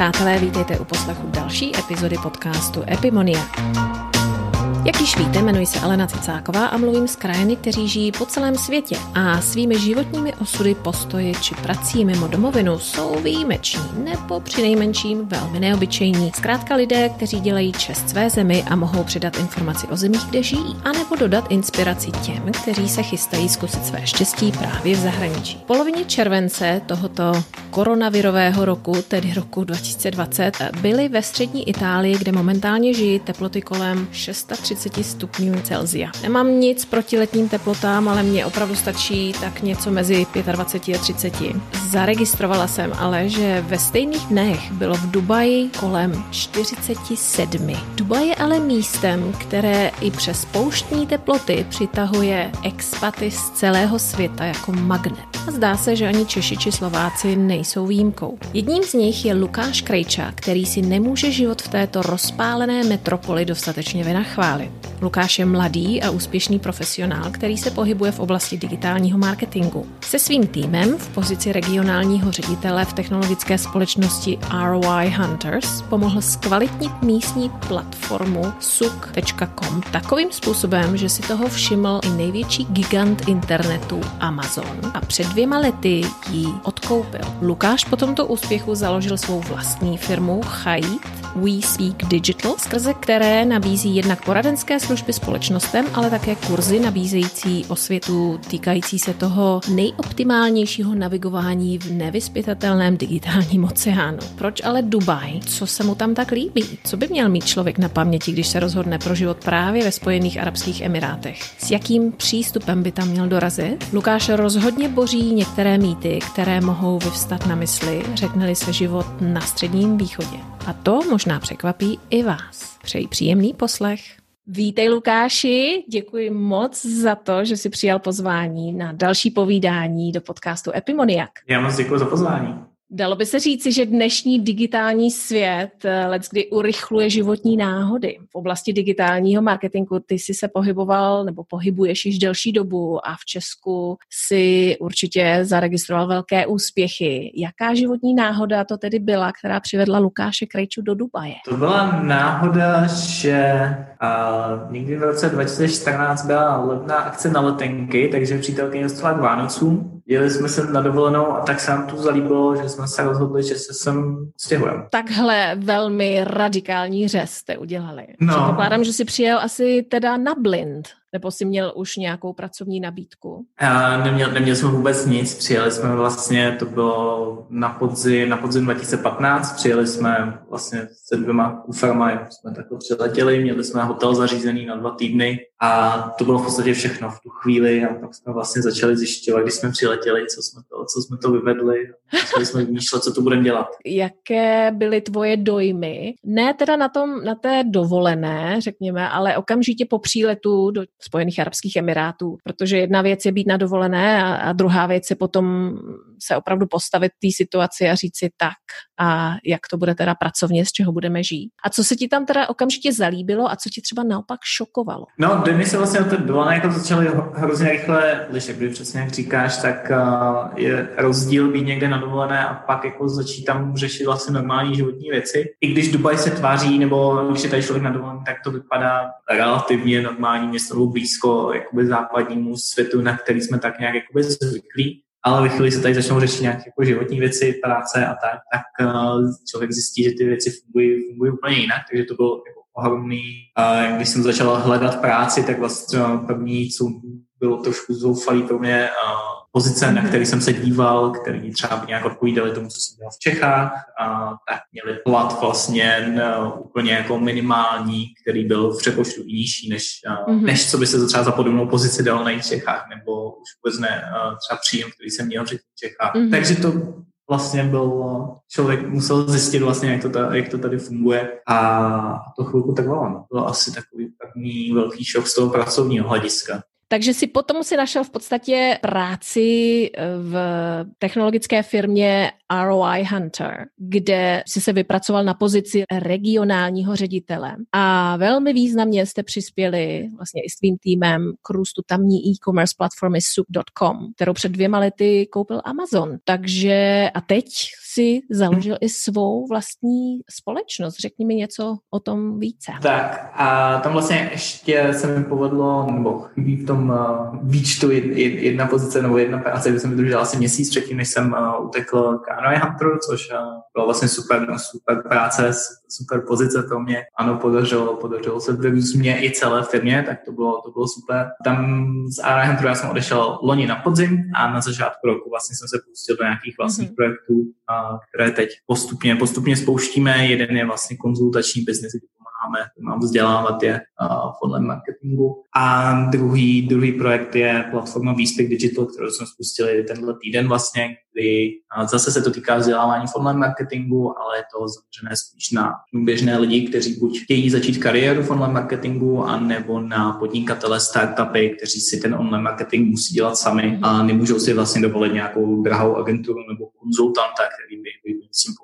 přátelé, vítejte u poslechu další epizody podcastu Epimonia. Jak již víte, jmenuji se Alena Cicáková a mluvím s krajiny, kteří žijí po celém světě a svými životními osudy, postoji či prací mimo domovinu jsou výjimeční nebo přinejmenším velmi neobyčejní. Zkrátka lidé, kteří dělají čest své zemi a mohou předat informaci o zemích, kde žijí, anebo dodat inspiraci těm, kteří se chystají zkusit své štěstí právě v zahraničí. V polovině července tohoto koronavirového roku, tedy roku 2020, byly ve střední Itálii, kde momentálně žijí teploty kolem 630 30 stupňů Celzia. Nemám nic proti letním teplotám, ale mně opravdu stačí tak něco mezi 25 a 30. Zaregistrovala jsem ale, že ve stejných dnech bylo v Dubaji kolem 47. Dubaj je ale místem, které i přes pouštní teploty přitahuje expaty z celého světa jako magnet. A zdá se, že ani Češi či Slováci nejsou výjimkou. Jedním z nich je Lukáš Krejča, který si nemůže život v této rozpálené metropoli dostatečně vynachválit dostali. Lukáš je mladý a úspěšný profesionál, který se pohybuje v oblasti digitálního marketingu. Se svým týmem v pozici regionálního ředitele v technologické společnosti ROI Hunters pomohl zkvalitnit místní platformu suk.com takovým způsobem, že si toho všiml i největší gigant internetu Amazon a před dvěma lety ji odkoupil. Lukáš po tomto úspěchu založil svou vlastní firmu Chait We Speak Digital, skrze které nabízí jednak poradenské služby společnostem, ale také kurzy nabízející osvětu týkající se toho nejoptimálnějšího navigování v nevyspytatelném digitálním oceánu. Proč ale Dubaj? Co se mu tam tak líbí? Co by měl mít člověk na paměti, když se rozhodne pro život právě ve Spojených Arabských Emirátech? S jakým přístupem by tam měl dorazit? Lukáš rozhodně boří některé mýty, které mohou vyvstat na mysli, řekne se život na Středním východě. A to možná překvapí i vás. Přeji příjemný poslech. Vítej Lukáši, děkuji moc za to, že jsi přijal pozvání na další povídání do podcastu Epimoniak. Já moc děkuji za pozvání. Dalo by se říci, že dnešní digitální svět eh, let kdy urychluje životní náhody. V oblasti digitálního marketingu ty jsi se pohyboval nebo pohybuješ již delší dobu a v Česku si určitě zaregistroval velké úspěchy. Jaká životní náhoda to tedy byla, která přivedla Lukáše Krejču do Dubaje? To byla náhoda, že uh, někdy v roce 2014 byla levná akce na letenky, takže přítelkyně dostala k Vánocům Jeli jsme se na dovolenou a tak se nám tu zalíbilo, že jsme se rozhodli, že se sem stěhujeme. Takhle velmi radikální řez jste udělali. No. Předpokládám, že si přijel asi teda na blind. Nebo jsi měl už nějakou pracovní nabídku? A neměl, neměl jsme vůbec nic. Přijeli jsme vlastně, to bylo na podzim, na podzim 2015, přijeli jsme vlastně se dvěma kuframa, jsme takhle přiletěli, měli jsme hotel zařízený na dva týdny a to bylo v podstatě všechno v tu chvíli a pak jsme vlastně začali zjišťovat, když jsme přiletěli, co jsme to, co jsme to vyvedli. Začali jsme vymýšlet, co to budeme dělat. Jaké byly tvoje dojmy? Ne teda na, tom, na té dovolené, řekněme, ale okamžitě po příletu do Spojených Arabských Emirátů, protože jedna věc je být na dovolené a, a druhá věc je potom se opravdu postavit té situaci a říct si tak a jak to bude teda pracovně, z čeho budeme žít. A co se ti tam teda okamžitě zalíbilo a co ti třeba naopak šokovalo? No, dny se vlastně od té dovolené jako začaly hrozně rychle lišit, když přesně jak říkáš, tak uh, je rozdíl být někde na dovolené a pak jako začít tam řešit vlastně normální životní věci. I když Dubaj se tváří, nebo když je tady člověk na dovolené, tak to vypadá relativně normální město blízko jakoby západnímu světu, na který jsme tak nějak jakoby zvyklí. Ale ve chvíli se tady začnou řešit nějaké jako životní věci, práce a tak, tak uh, člověk zjistí, že ty věci fungují, fungují úplně jinak, takže to bylo jako ohromný. Uh, když jsem začal hledat práci, tak vlastně první, co bylo trošku zoufalý pro mě, pozice, na které jsem se díval, který třeba nějak odpovídaly tomu, co jsem dělal v Čechách, a tak měli plat vlastně no, úplně jako minimální, který byl v přepočtu i nižší, než, mm-hmm. než co by se třeba za podobnou pozici dalo najít v Čechách, nebo už vůbec ne třeba příjem, který jsem měl v Čechách. Mm-hmm. Takže to vlastně byl, člověk musel zjistit vlastně, jak to, ta, jak to tady funguje a to chvilku trvalo. No. Byl asi takový první velký šok z toho pracovního hlediska. Takže si potom si našel v podstatě práci eh, v technologické firmě ROI Hunter, kde jsi se vypracoval na pozici regionálního ředitele a velmi významně jste přispěli vlastně i s tvým týmem k růstu tamní e-commerce platformy soup.com, kterou před dvěma lety koupil Amazon. Takže a teď si založil i svou vlastní společnost. Řekni mi něco o tom více. Tak a tam vlastně ještě se mi povedlo, nebo chybí v tom uh, výčtu jedna pozice nebo jedna práce, kde jsem vydržel asi měsíc předtím, než jsem uh, utekl k Anoy Hunteru, což uh, byla vlastně super, super práce, super pozice to mě, ano, podařilo, podařilo se vyrůst mě i celé firmě, tak to bylo, to bylo super. Tam z Anoy Hunteru já jsem odešel loni na podzim a na začátku roku vlastně jsem se pustil do nějakých vlastních mm-hmm. projektů, uh, které teď postupně, postupně spouštíme. Jeden je vlastně konzultační biznis, máme, mám vzdělávat je uh, online marketingu. A druhý, druhý projekt je platforma Výspěch Digital, kterou jsme spustili tenhle týden vlastně, kdy zase se to týká vzdělávání v online marketingu, ale je to zaměřené spíš na běžné lidi, kteří buď chtějí začít kariéru v online marketingu, anebo na podnikatele, startupy, kteří si ten online marketing musí dělat sami a nemůžou si vlastně dovolit nějakou drahou agenturu nebo konzultanta, který by s tím.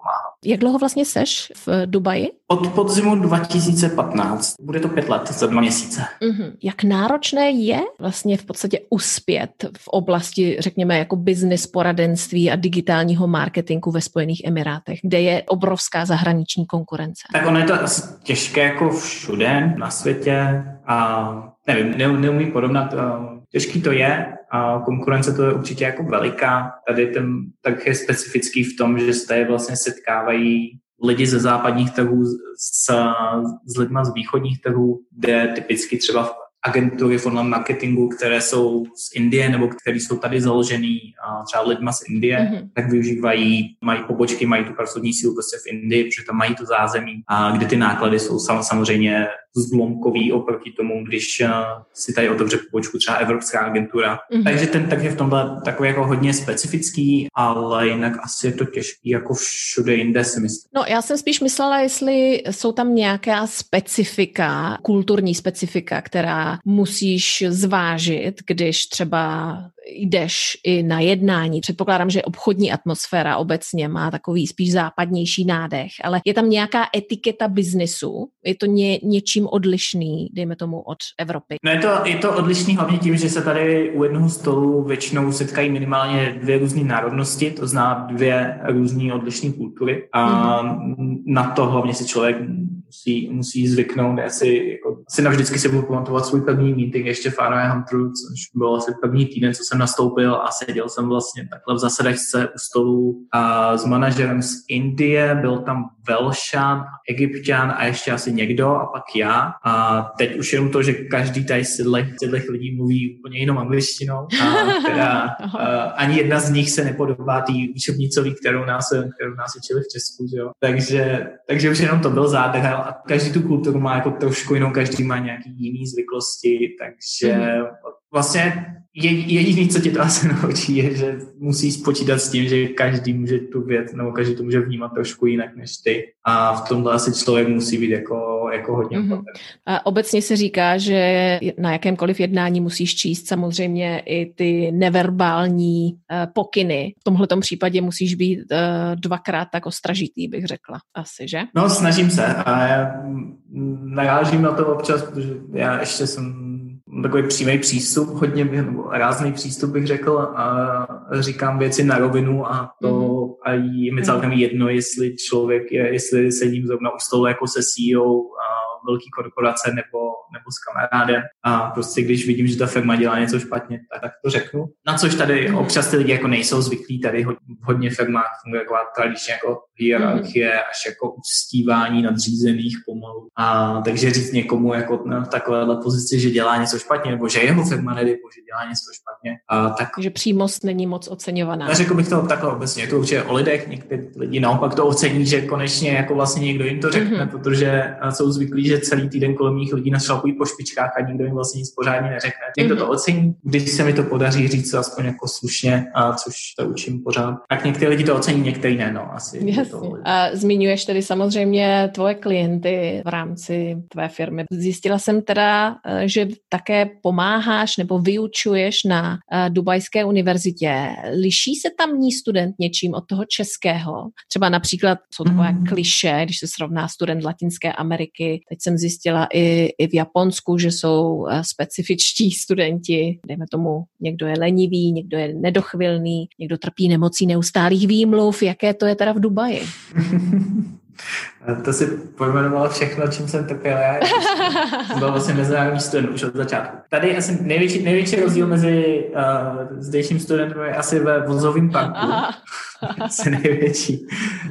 Jak dlouho vlastně seš v Dubaji? Od podzimu 2015. Bude to pět let za dva měsíce. Mm-hmm. Jak náročné je vlastně v podstatě uspět v oblasti, řekněme, jako business poradenství a digitálního marketingu ve Spojených Emirátech, kde je obrovská zahraniční konkurence? Tak ono je to asi těžké jako všude na světě a nevím, ne, neumím porovnat, těžký to je a konkurence to je určitě jako veliká. Tady ten tak je specifický v tom, že se tady vlastně setkávají lidi ze západních trhů s, s lidma z východních trhů, kde typicky třeba agentury v online marketingu, které jsou z Indie nebo které jsou tady založený třeba lidma z Indie, mm-hmm. tak využívají, mají pobočky, mají tu pracovní sílu prostě v Indii, protože tam mají to zázemí, a kde ty náklady jsou samozřejmě zlomkový oproti tomu, když uh, si tady otevře pobočku třeba Evropská agentura. Mm-hmm. Takže ten tak je v tomhle takový jako hodně specifický, ale jinak asi je to těžký jako všude jinde si myslím. No já jsem spíš myslela, jestli jsou tam nějaká specifika, kulturní specifika, která musíš zvážit, když třeba jdeš i na jednání. Předpokládám, že obchodní atmosféra obecně má takový spíš západnější nádech, ale je tam nějaká etiketa biznesu? Je to ně, něčím odlišný, dejme tomu, od Evropy? No je to, je to odlišný hlavně tím, že se tady u jednoho stolu většinou setkají minimálně dvě různé národnosti, to zná dvě různé odlišné kultury a mm-hmm. na to hlavně si člověk musí, musí zvyknout. Já si, jako, asi navždycky si budu pamatovat svůj první meeting ještě v Anaheim Hunteru, což byl asi první týden, co jsem nastoupil a seděl jsem vlastně takhle v zasedačce u stolu a s manažerem z Indie, byl tam Velšan, Egyptian a ještě asi někdo a pak já. A teď už jenom to, že každý tady z těch lidí mluví úplně jinou angličtinou, a která a, ani jedna z nich se nepodobá té učebnicový, kterou nás, kterou nás učili v Česku. Že jo? Takže, takže už jenom to byl zádech a každý tu kulturu má jako trošku jinou, každý má nějaký jiný zvyklosti, takže mm. vlastně je, jediný, co tě to asi naučí, je, že musíš počítat s tím, že každý může tu věc, nebo každý to může vnímat trošku jinak než ty. A v tomhle asi člověk musí být jako, jako hodně mm-hmm. A obecně se říká, že na jakémkoliv jednání musíš číst samozřejmě i ty neverbální uh, pokyny. V tomhle případě musíš být uh, dvakrát tak ostražitý, bych řekla. Asi, že? No, snažím se. A já narážím na to občas, protože já ještě jsem takový přímý přístup, hodně nebo rázný přístup bych řekl a říkám věci na rovinu a to mm-hmm. a je mi celkem jedno, jestli člověk je, jestli sedím zrovna u stolu jako se CEO a velký korporace nebo, nebo s kamarádem a prostě když vidím, že ta firma dělá něco špatně, tak, tak to řeknu. Na což tady mhm. občas ty lidi jako nejsou zvyklí, tady v hodně firmách funguje taková tradičně jako hierarchie mm. až jako uctívání nadřízených pomalu. A takže říct někomu jako no, v takovéhle pozici, že dělá něco špatně, nebo že jeho firma nedej že dělá něco špatně. A tak, že přímost není moc oceňovaná. Řekl bych to takhle obecně, je to určitě o lidech, někteří lidi naopak to ocení, že konečně jako vlastně někdo jim to řekne, mm-hmm. protože jsou zvyklí, že celý týden kolem nich lidí na chodí po špičkách a nikdo jim vlastně nic pořádně neřekne. Někdo to mhm. ocení, když se mi to podaří říct aspoň jako slušně, a což to učím pořád. Tak někteří lidi to ocení, někteří ne, no, asi. Jasně. To... A zmiňuješ tedy samozřejmě tvoje klienty v rámci tvé firmy. Zjistila jsem teda, eh, že také pomáháš nebo vyučuješ na eh, Dubajské univerzitě. Liší se tamní student něčím od toho českého? Třeba například jsou takové mm. kliše, když se srovná student Latinské Ameriky. Teď jsem zjistila i, i v Japonsku, že jsou eh, specifičtí studenti, dejme tomu, někdo je lenivý, někdo je nedochvilný, někdo trpí nemocí neustálých výmluv. Jaké to je teda v Dubaji? To si pojmenovala všechno, čím jsem trpěl já. Jsem byl vlastně mezinárodní student už od začátku. Tady asi největší, největší rozdíl mezi uh, zdejším studentem je asi ve vozovém parku. Aha. asi největší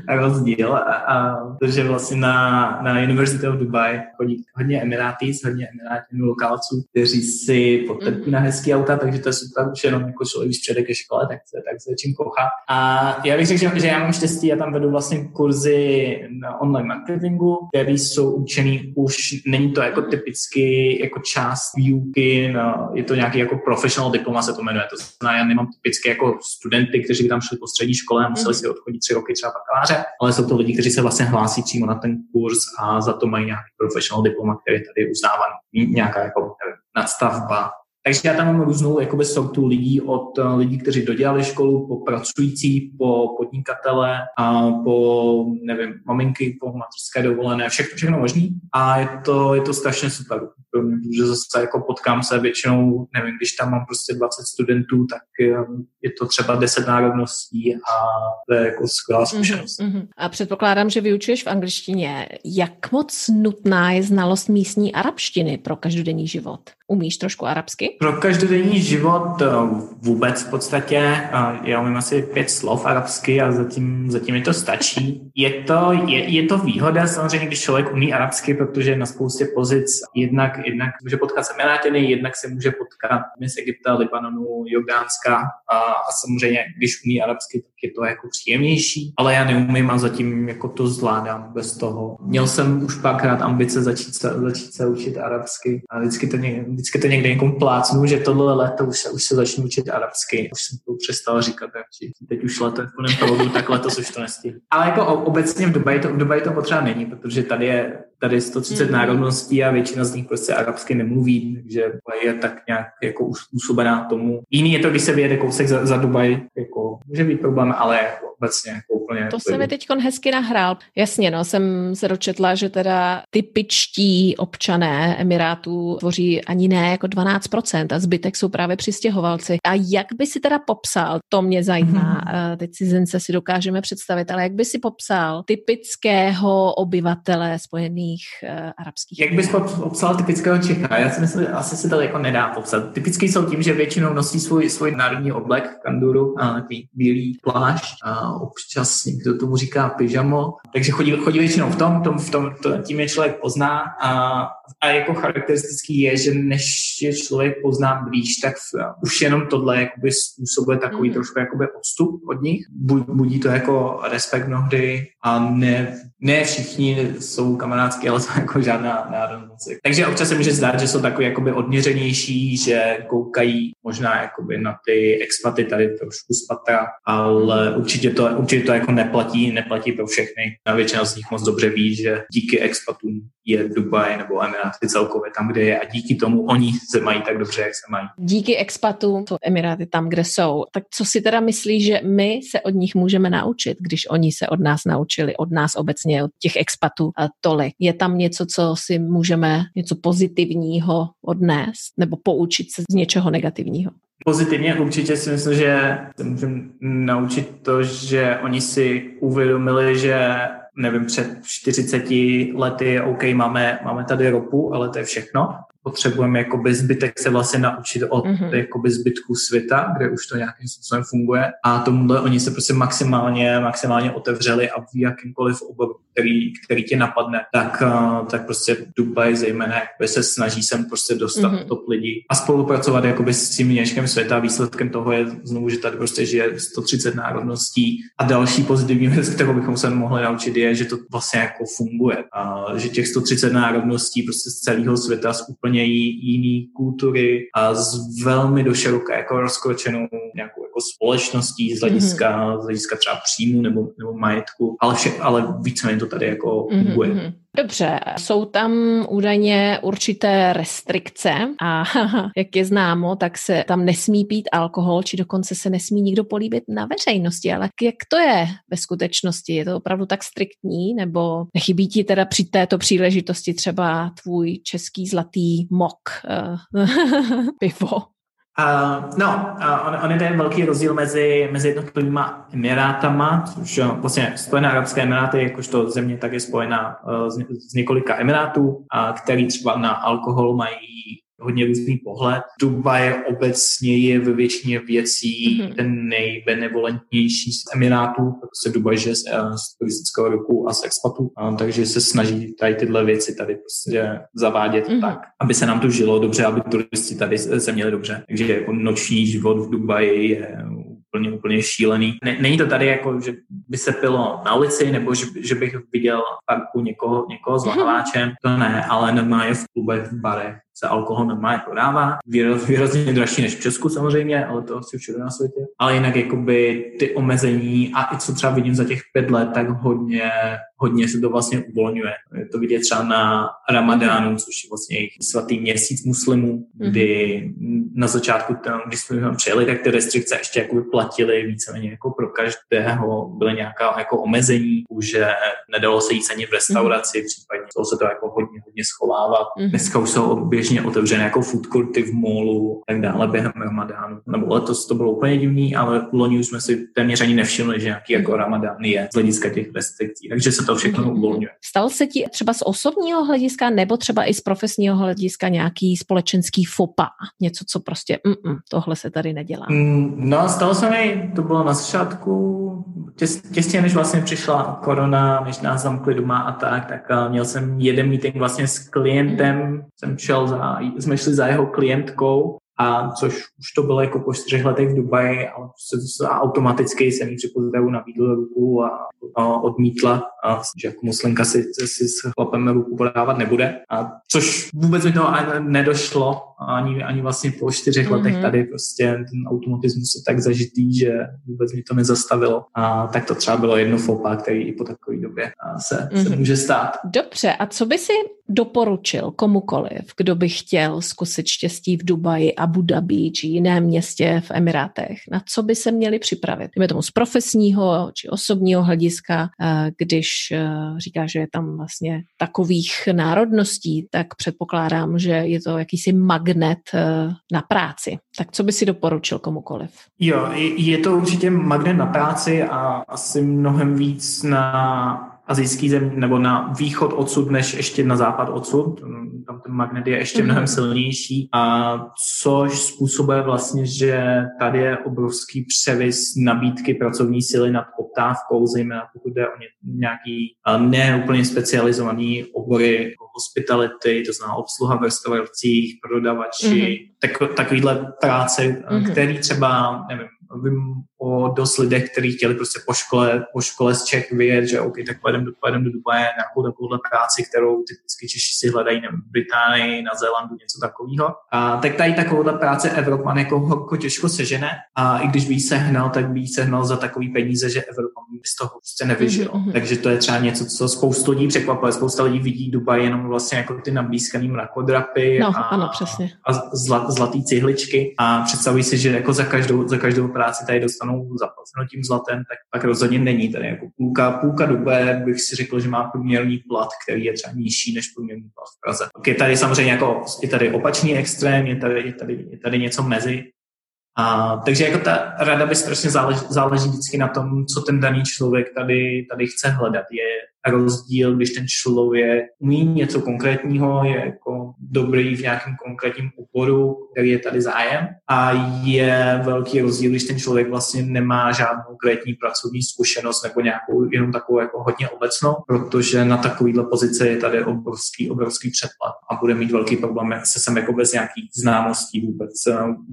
rozdíl. A, a protože vlastně na, na University of Dubai chodí hodně Emiratis, hodně Emirátů lokálců, kteří si potrpí mm. na hezký auta, takže to je super, už jenom jako člověk, když přijede ke škole, tak se, tak se čím kochá. A já bych řekl, že, že já mám štěstí, já tam vedu vlastně kurzy na online marketingu, které jsou učený už, není to jako typicky jako část výuky, no, je to nějaký jako professional diploma se to jmenuje, to znamená, já nemám typicky jako studenty, kteří by tam šli po střední škole a museli mhm. si odchodit tři roky třeba bakaláře, ale jsou to lidi, kteří se vlastně hlásí přímo na ten kurz a za to mají nějaký professional diploma, který je tady uznávaný, nějaká jako nevím, nadstavba takže já tam mám různou jakoby sortu lidí, od uh, lidí, kteří dodělali školu, po pracující, po podnikatele, a po, nevím, maminky, po mateřské dovolené, všechno, všechno možný. A je to, je to strašně super protože zase jako potkám se většinou, nevím, když tam mám prostě 20 studentů, tak um, je to třeba 10 národností a to je jako skvělá mhm, zkušenost. Mm-hmm. A předpokládám, že vyučuješ v angličtině. Jak moc nutná je znalost místní arabštiny pro každodenní život? Umíš trošku arabsky? Pro každodenní život eh, vůbec v podstatě. Eh, já umím asi pět slov arabsky a zatím, zatím mi to stačí. Je to, je, je to výhoda samozřejmě, když člověk umí arabsky, protože na spoustě pozic jednak, jednak může potkat se Emirátiny, jednak se může potkat z Egypta, Libanonu, Jordánska a, a samozřejmě, když umí arabsky, je to jako příjemnější, ale já neumím a zatím jako to zvládám bez toho. Měl jsem už párkrát ambice začít se, začít se učit arabsky a vždycky to, někde, vždycky to někde někomu plácnu, že tohle léto už se, už se začnu učit arabsky. Už jsem to přestal říkat radši. Teď už leto je v plném tak letos už to nestihnu. Ale jako obecně v Dubaji to, v Dubaji to potřeba není, protože tady je tady 130 mm. národností a většina z nich prostě arabsky nemluví, takže je tak nějak jako uspůsobená tomu. Jiný je to, když se vyjede kousek za, za Dubaj, jako může být problém, ale jako obecně jako úplně. To se mi teď hezky nahrál. Jasně, no, jsem se dočetla, že teda typičtí občané Emirátů tvoří ani ne jako 12% a zbytek jsou právě přistěhovalci. A jak by si teda popsal, to mě zajímá, mm-hmm. teď cizince si dokážeme představit, ale jak by si popsal typického obyvatele Spojených uh, arabských Jak bys popsal typického Čecha? Já si myslím, že asi se to jako nedá popsat. Typický jsou tím, že většinou nosí svůj, svůj národní oblek, kanduru, a takový bílý plášť a občas někdo tomu říká pyžamo, takže chodí, chodí většinou v tom, tom, v tom to, tím je člověk pozná a, a jako charakteristický je, že než je člověk pozná blíž, tak v, už jenom tohle jakoby způsobuje takový mm. trošku jakoby odstup od nich. Budí to jako respekt mnohdy a ne, ne všichni jsou kamarádský, ale jsou jako žádná národnost. Takže občas se může zdát, že jsou takový jakoby odměřenější, že koukají možná jakoby na ty expaty tady trošku spatra, ale určitě to, určitě to jako neplatí, neplatí pro všechny. A většina z nich moc dobře ví, že díky expatům je Dubaj nebo Emiráty celkově tam, kde je a díky tomu oni se mají tak dobře, jak se mají. Díky expatům jsou Emiráty tam, kde jsou. Tak co si teda myslíš, že my se od nich můžeme naučit, když oni se od nás naučili, od nás obecně, od těch expatů tolik? Je tam něco, co si můžeme, něco pozitivního odnést nebo poučit se z něčeho negativního? Pozitivně určitě si myslím, že se můžeme naučit to, že oni si uvědomili, že nevím, před 40 lety, OK, máme, máme tady ropu, ale to je všechno. Potřebujeme jakoby zbytek se vlastně naučit od mm-hmm. jakoby zbytku světa, kde už to nějakým způsobem funguje a tomuhle oni se prostě maximálně, maximálně otevřeli a v jakýmkoliv oboru, který, který tě napadne, tak, uh, tak prostě Dubaj zejména jakoby se snaží sem prostě dostat mm-hmm. top lidí a spolupracovat jakoby s tím měškem světa. Výsledkem toho je znovu, že tady prostě žije 130 národností a další pozitivní věc, kterou bychom se mohli naučit, je, že to vlastně jako funguje. A že těch 130 národností prostě z celého světa, z úplně jiný kultury a z velmi doširoka jako rozkročenou nějakou jako společností z hlediska, mm-hmm. z hlediska třeba příjmu nebo, nebo majetku, ale, vše, ale víceméně to tady jako mhm, funguje. Mm-hmm. Dobře, jsou tam údajně určité restrikce a jak je známo, tak se tam nesmí pít alkohol, či dokonce se nesmí nikdo políbit na veřejnosti. Ale jak to je ve skutečnosti? Je to opravdu tak striktní, nebo nechybí ti teda při této příležitosti třeba tvůj český zlatý mok uh, pivo? Uh, no, uh, on, on je ten velký rozdíl mezi, mezi jednotlivými emirátama, což vlastně Spojené arabské emiráty, jakožto země, tak je spojena uh, z, z několika emirátů, uh, který třeba na alkohol mají hodně různý pohled. Dubaj obecně je ve většině věcí mm-hmm. ten nejbenevolentnější z Emirátů, protože Dubaj je z, eh, z turistického roku a z expatů, a, takže se snaží tady tyhle věci tady prostě zavádět mm-hmm. tak, aby se nám tu žilo dobře, aby turisti tady se měli dobře. Takže jako noční život v Dubaji je úplně, úplně šílený. Není to tady jako, že by se pilo na ulici, nebo že, že bych viděl v parku někoho, někoho s lahváčem, to ne, ale normálně v klubech, v barech se alkohol normálně prodává. Výraz, výrazně dražší než v Česku samozřejmě, ale to asi všude na světě. Ale jinak jakoby ty omezení a i co třeba vidím za těch pět let, tak hodně, hodně se to vlastně uvolňuje. Je to vidět třeba na Ramadánu, což je vlastně jejich svatý měsíc muslimů, mhm. kdy na začátku, tam, když jsme tam přijeli, tak ty restrikce ještě jako platily víceméně jako pro každého. Byly nějaká jako omezení, že nedalo se jít ani v restauraci, mm. případně to se to jako hodně, hodně schovávat. Mm. Dneska už jsou běžně otevřené jako food courty v molu tak dále během ramadánu. Nebo letos to bylo úplně divný, ale loni už jsme si téměř ani nevšimli, že nějaký jako ramadán je z hlediska těch restrikcí. Takže se to všechno mm. uvolňuje. Stalo se ti třeba z osobního hlediska nebo třeba i z profesního hlediska nějaký společenský fopa? Něco, co prostě mm, tohle se tady nedělá? Mm, no, stalo se mi, to bylo na začátku, těs, těsně než vlastně přišla korona, než nás zamkli doma a tak, tak uh, měl jsem jeden meeting vlastně s klientem, mm. jsem šel za, jsme šli za jeho klientkou a což už to bylo jako po čtyřech letech v Dubaji, ale prostě automaticky jsem jí při pozdravu nabídl ruku a, a odmítla, a, že jako muslimka si, si s chlapem ruku podávat nebude. A což vůbec mi to ani nedošlo, ani, ani vlastně po čtyřech mm-hmm. letech tady prostě ten automatismus je tak zažitý, že vůbec mi to nezastavilo. A tak to třeba bylo jedno fopa, který i po takové době se, mm-hmm. se mhm. může stát. Dobře, a co by si doporučil komukoliv, kdo by chtěl zkusit štěstí v Dubaji, Abu Dhabi či jiném městě v Emirátech? Na co by se měli připravit? Dejme tomu z profesního či osobního hlediska, eh, když eh, říká, že je tam vlastně takových národností, tak předpokládám, že je to jakýsi magnet eh, na práci. Tak co by si doporučil komukoliv? Jo, je to určitě magnet na práci a asi mnohem víc na azijský zem nebo na východ odsud, než ještě na západ odsud. Tam ten magnet je ještě mnohem mhm. silnější a což způsobuje vlastně, že tady je obrovský převis nabídky pracovní síly nad poptávkou, zejména pokud jde o nějaký neúplně specializovaný obory hospitality, to znamená obsluha v restauracích, prodavači, mm-hmm. tak, takovýhle práce, mm-hmm. který třeba, nevím, vím o dost lidech, kteří chtěli prostě po škole, po škole z Čech vyjet, že OK, tak pojedeme do, pojedem do Dubaje nějakou takovouhle práci, kterou typicky Češi si hledají nevím, v Británii, na Zélandu, něco takového. A tak tady takovouhle práce Evropan jako horko těžko sežene a i když by jí sehnal, tak by jí sehnal za takový peníze, že Evropan by z toho prostě nevyžil. Mm-hmm. Takže to je třeba něco, co spoustu lidí překvapuje. Spousta lidí vidí Dubaj jenom vlastně jako ty nablízkaný mrakodrapy no, a, ano, přesně. a zlat, zlatý cihličky a představují si, že jako za každou, za každou práci tady dostanou zaplaceno tím zlatem, tak, tak rozhodně není. Tady jako půlka, půlka Dubaje bych si řekl, že má průměrný plat, který je třeba nižší než průměrný plat v Praze. Je tady samozřejmě jako, je tady opačný extrém, je tady, je tady, je tady něco mezi, a, takže jako ta rada by strašně záleží, záleží vždycky na tom, co ten daný člověk tady, tady chce hledat. Je rozdíl, když ten člověk umí něco konkrétního, je jako dobrý v nějakém konkrétním oboru, který je tady zájem. A je velký rozdíl, když ten člověk vlastně nemá žádnou konkrétní pracovní zkušenost nebo nějakou jenom takovou jako hodně obecnou, protože na takovýhle pozici je tady obrovský, obrovský předplat a bude mít velký problém se sem jako bez nějakých známostí vůbec,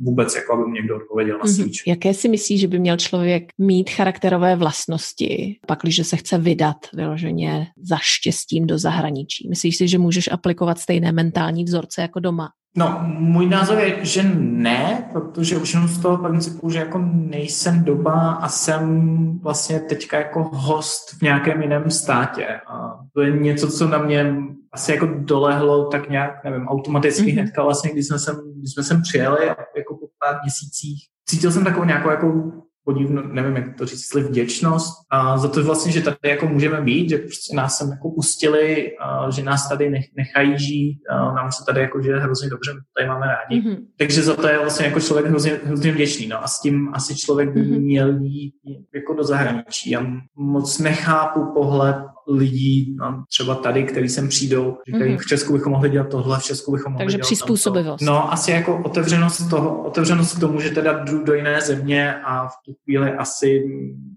vůbec jako aby někdo odpověděl na mm-hmm. Jaké si myslíš, že by měl člověk mít charakterové vlastnosti, pakliže se chce vydat vyloženě za štěstím do zahraničí? Myslíš si, že můžeš aplikovat stejné mentální vzorce jako doma? No, můj názor je, že ne, protože už jenom z toho principu, že jako nejsem doba a jsem vlastně teďka jako host v nějakém jiném státě. A to je něco, co na mě asi jako dolehlo tak nějak, nevím, automaticky mm-hmm. hnedka vlastně, když jsme sem, když jsme sem přijeli jako po pár měsících. Cítil jsem takovou nějakou jako podivno, nevím, jak to říct, jestli vděčnost a za to vlastně, že tady jako můžeme být, že prostě nás sem jako pustili, a že nás tady nechají žít, a nám se tady jako žije hrozně dobře, my tady máme rádi. Mm-hmm. Takže za to je vlastně jako člověk hrozně, hrozně vděčný, no a s tím asi člověk by mm-hmm. měl jít jako do zahraničí. Já moc nechápu pohled lidí, no, třeba tady, který sem přijdou, mm-hmm. v Česku bychom mohli dělat tohle, v Česku bychom mohli Takže dělat přizpůsobivost. Tamto. No, asi jako otevřenost toho, otevřenost k tomu, že teda jdu do jiné země a v tu chvíli asi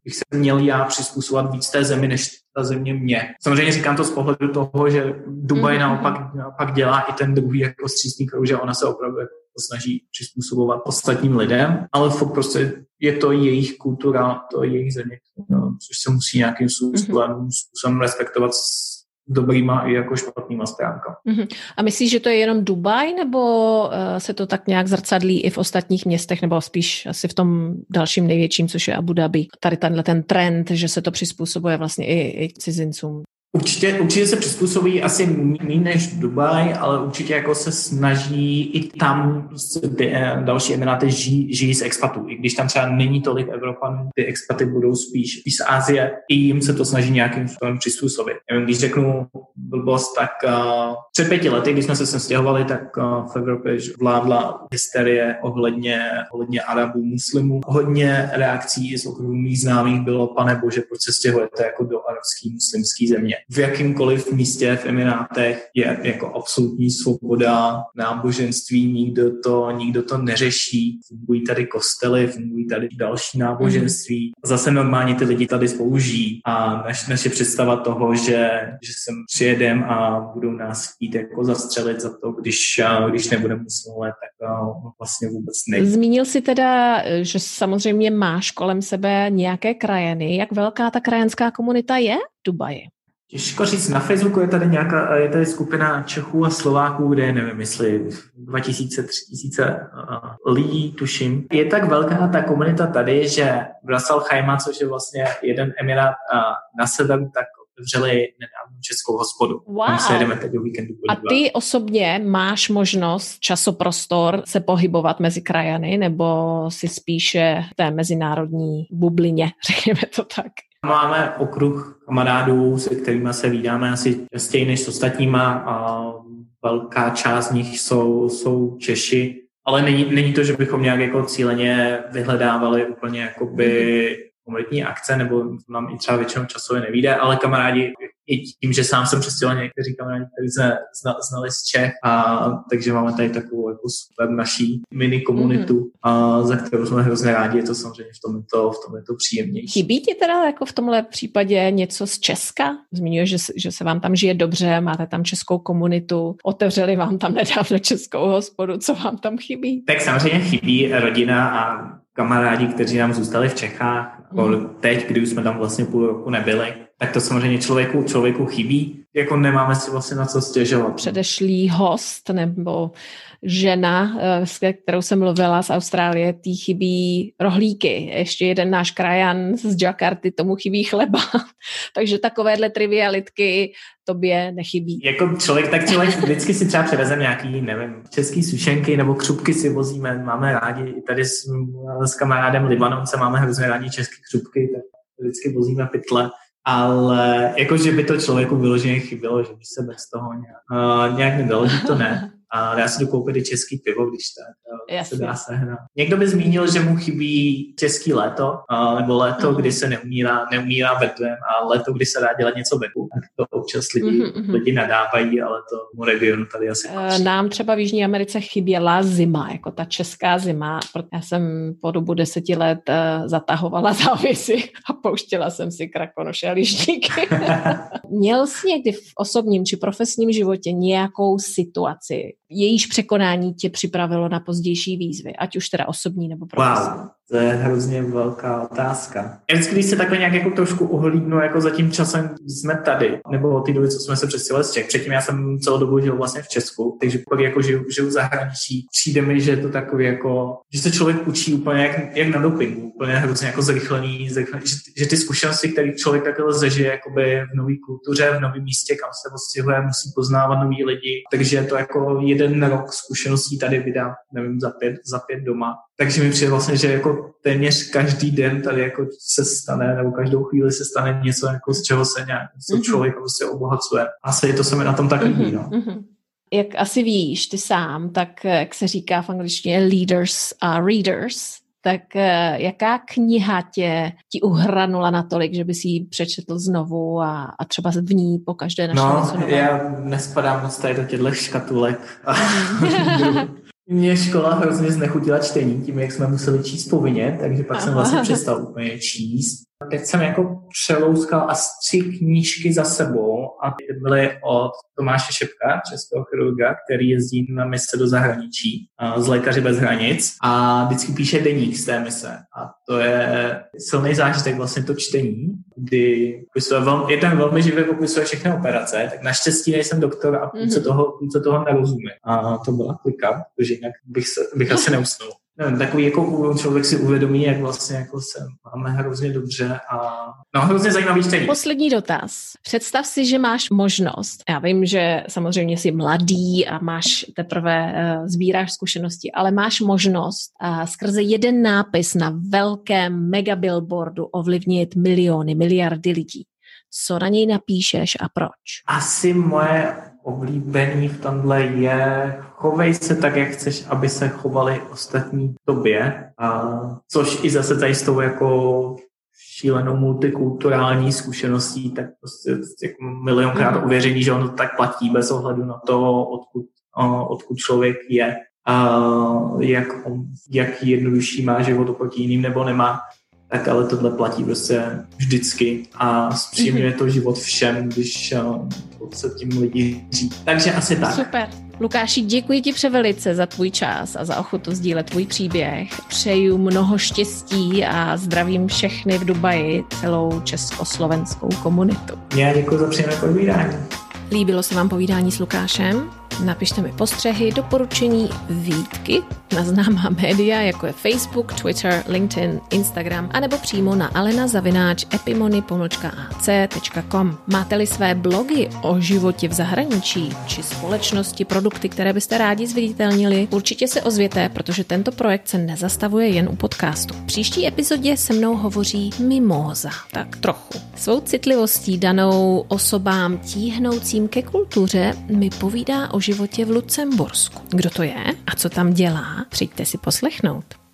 bych se měl já přizpůsobovat víc té zemi, než ta země mě. Samozřejmě říkám to z pohledu toho, že Dubaj mm-hmm. naopak, naopak dělá i ten druhý jako střísný krok, že ona se opravdu jako snaží přizpůsobovat ostatním lidem, ale fakt prostě je to jejich kultura, to je jejich země, no, což se musí nějakým způsobem, mm-hmm. způsobem respektovat s dobrýma i jako špatnýma stránkama. Mm-hmm. A myslíš, že to je jenom Dubaj, nebo uh, se to tak nějak zrcadlí i v ostatních městech, nebo spíš asi v tom dalším největším, což je Abu Dhabi? Tady tenhle ten trend, že se to přizpůsobuje vlastně i, i cizincům. Určitě, určitě se přizpůsobí asi méně než Dubaj, ale určitě jako se snaží i tam eh, další emiráty žijí, žijí z expatů. I když tam třeba není tolik Evropanů, ty expaty budou spíš, z Asie, i jim se to snaží nějakým způsobem přizpůsobit. Nevím, když řeknu blbost, tak uh, před pěti lety, když jsme se sem stěhovali, tak uh, v Evropě vládla hysterie ohledně, ohledně Arabů, muslimů. Hodně reakcí z okruhu mých známých bylo, pane bože, proč se stěhujete jako do arabský muslimský země v jakýmkoliv místě v Emirátech je jako absolutní svoboda náboženství, nikdo to, nikdo to neřeší. Fungují tady kostely, fungují tady další náboženství. Mm. Zase normálně ty lidi tady spolu žijí a naš, naše představa toho, že, že sem přijedem a budou nás chtít jako zastřelit za to, když, když nebudeme muslimové, tak vlastně vůbec ne. Zmínil si teda, že samozřejmě máš kolem sebe nějaké krajiny. Jak velká ta krajanská komunita je v Dubaji? Těžko říct, na Facebooku je tady nějaká, je tady skupina Čechů a Slováků, kde je, nevím, jestli 2000, 3000 lidí, tuším. Je tak velká ta komunita tady, že Brasal Chaima, což je vlastně jeden emirát na severu, tak otevřeli nedávno českou hospodu. Wow. se jedeme teď víkendu A ty osobně máš možnost, časoprostor se pohybovat mezi krajany, nebo si spíše v té mezinárodní bublině, řekněme to tak? Máme okruh kamarádů, se kterými se vídáme asi častěji než s ostatníma a velká část z nich jsou, jsou Češi, ale není, není to, že bychom nějak jako cíleně vyhledávali úplně jakoby komunitní akce, nebo nám i třeba většinou časově nevíde, ale kamarádi i tím, že sám jsem přestěhoval někteří kamarádi, kteří jsme znali z Čech, a takže máme tady takovou jako super naší mini komunitu, mm-hmm. a za kterou jsme hrozně rádi, je to samozřejmě v tom je to, v tom je to příjemnější. Chybí ti teda jako v tomhle případě něco z Česka? Zmiňuješ, že, že se vám tam žije dobře, máte tam českou komunitu, otevřeli vám tam nedávno českou hospodu, co vám tam chybí? Tak samozřejmě chybí rodina a kamarádi, kteří nám zůstali v Čechách, mm. teď, kdy už jsme tam vlastně půl roku nebyli, tak to samozřejmě člověku, člověku chybí. Jako nemáme si vlastně na co stěžovat. Předešlý host nebo žena, eh, s kterou jsem mluvila z Austrálie, tý chybí rohlíky. Ještě jeden náš krajan z Jakarty, tomu chybí chleba. Takže takovéhle trivialitky tobě nechybí. Jako člověk, tak člověk vždycky si třeba převezem nějaký, nevím, český sušenky nebo křupky si vozíme, máme rádi, i tady s, s kamarádem Libanovce máme hrozně rádi české křupky, tak vždycky vozíme pytle ale jako, že by to člověku vyloženě chybělo, že by se bez toho nějak, uh, nějak nedalo, to ne. a dá se dokoupit i český pivo, když tak se dá sehnat. Někdo by zmínil, že mu chybí český léto, a, nebo léto, uh-huh. kdy se neumírá, neumírá vetvem a léto, kdy se dá dělat něco venku. Tak to občas lidi, uh-huh. lidi nadávají, ale to mu regionu tady asi uh, Nám třeba v Jižní Americe chyběla zima, jako ta česká zima, protože já jsem po dobu deseti let uh, zatahovala závisy a pouštěla jsem si krakonoše a lišníky. Měl jsi někdy v osobním či profesním životě nějakou situaci, jejíž překonání tě připravilo na pozdější výzvy, ať už teda osobní nebo profesní? Wow. To je hrozně velká otázka. Já vždycky, když se takhle nějak jako trošku uhlídnu, jako za tím časem jsme tady, nebo ty doby, co jsme se přestěhovali z Čech. Předtím já jsem celou dobu žil vlastně v Česku, takže pokud jako žiju, žiju v zahraničí, přijde mi, že je to takový jako, že se člověk učí úplně jak, jak na dopingu, úplně hrozně jako zrychlený, zrychlený že, že, ty zkušenosti, které člověk takhle zažije jakoby v nové kultuře, v novém místě, kam se odstěhuje, musí poznávat nový lidi, takže je to jako jeden rok zkušeností tady vydá, nevím, za pět, za pět doma takže mi přijde vlastně, že jako téměř každý den tady jako se stane, nebo každou chvíli se stane něco, jako z čeho se nějak, mm-hmm. člověk prostě obohacuje. Asi to se mi na tom tak líbí, mm-hmm. no. Mm-hmm. Jak asi víš ty sám, tak jak se říká v angličtině leaders are readers, tak eh, jaká kniha tě ti uhranula natolik, že bys ji přečetl znovu a, a třeba v ní po každé našel No, já nespadám moc tady do těchto škatulek. Mě škola hrozně znechutila čtení tím, jak jsme museli číst povinně, takže pak jsem vlastně přestal úplně číst. Teď jsem jako přelouskal asi tři knížky za sebou a ty byly od Tomáše Šepka, českého chirurga, který jezdí na mise do zahraničí z Lékaři bez hranic a vždycky píše deník z té mise. A to je silný zážitek vlastně to čtení, kdy popisuje velmi, je ten velmi živě popisuje všechny operace, tak naštěstí nejsem doktor a půlce mm-hmm. toho, půlce toho nerozumím. A to byla klika, protože jinak bych, se, bych asi neusnul nevím, takový jako člověk si uvědomí, jak vlastně jako se máme hrozně dobře a no hrozně zajímavý čtení. Poslední dotaz. Představ si, že máš možnost. Já vím, že samozřejmě jsi mladý a máš teprve uh, sbíráš zkušenosti, ale máš možnost uh, skrze jeden nápis na velkém mega billboardu ovlivnit miliony, miliardy lidí. Co na něj napíšeš a proč? Asi moje oblíbený v tomhle je chovej se tak, jak chceš, aby se chovali ostatní tobě, a což i zase tady s tou jako šílenou multikulturální zkušeností, tak prostě jako milionkrát mm. uvěření, že ono tak platí bez ohledu na to, odkud, odkud člověk je, a jak, jak jednodušší má život oproti jiným nebo nemá tak ale tohle platí prostě vždycky. A zpříjemňuje to život všem, když se tím lidi říct. Takže asi tak. Super. Lukáši, děkuji ti převelice za tvůj čas a za ochotu sdílet tvůj příběh. Přeju mnoho štěstí a zdravím všechny v Dubaji, celou československou komunitu. Já děkuji za příjemné povídání. Líbilo se vám povídání s Lukášem? Napište mi postřehy, doporučení, výtky na známá média, jako je Facebook, Twitter, LinkedIn, Instagram, anebo přímo na alenazavináč.epimony.ac.com. Máte-li své blogy o životě v zahraničí či společnosti, produkty, které byste rádi zviditelnili, určitě se ozvěte, protože tento projekt se nezastavuje jen u podcastu. V příští epizodě se mnou hovoří Mimoza, tak trochu. Svou citlivostí danou osobám tíhnoucím ke kultuře mi povídá o životě v Lucembursku. Kdo to je a co tam dělá, přijďte si poslechnout.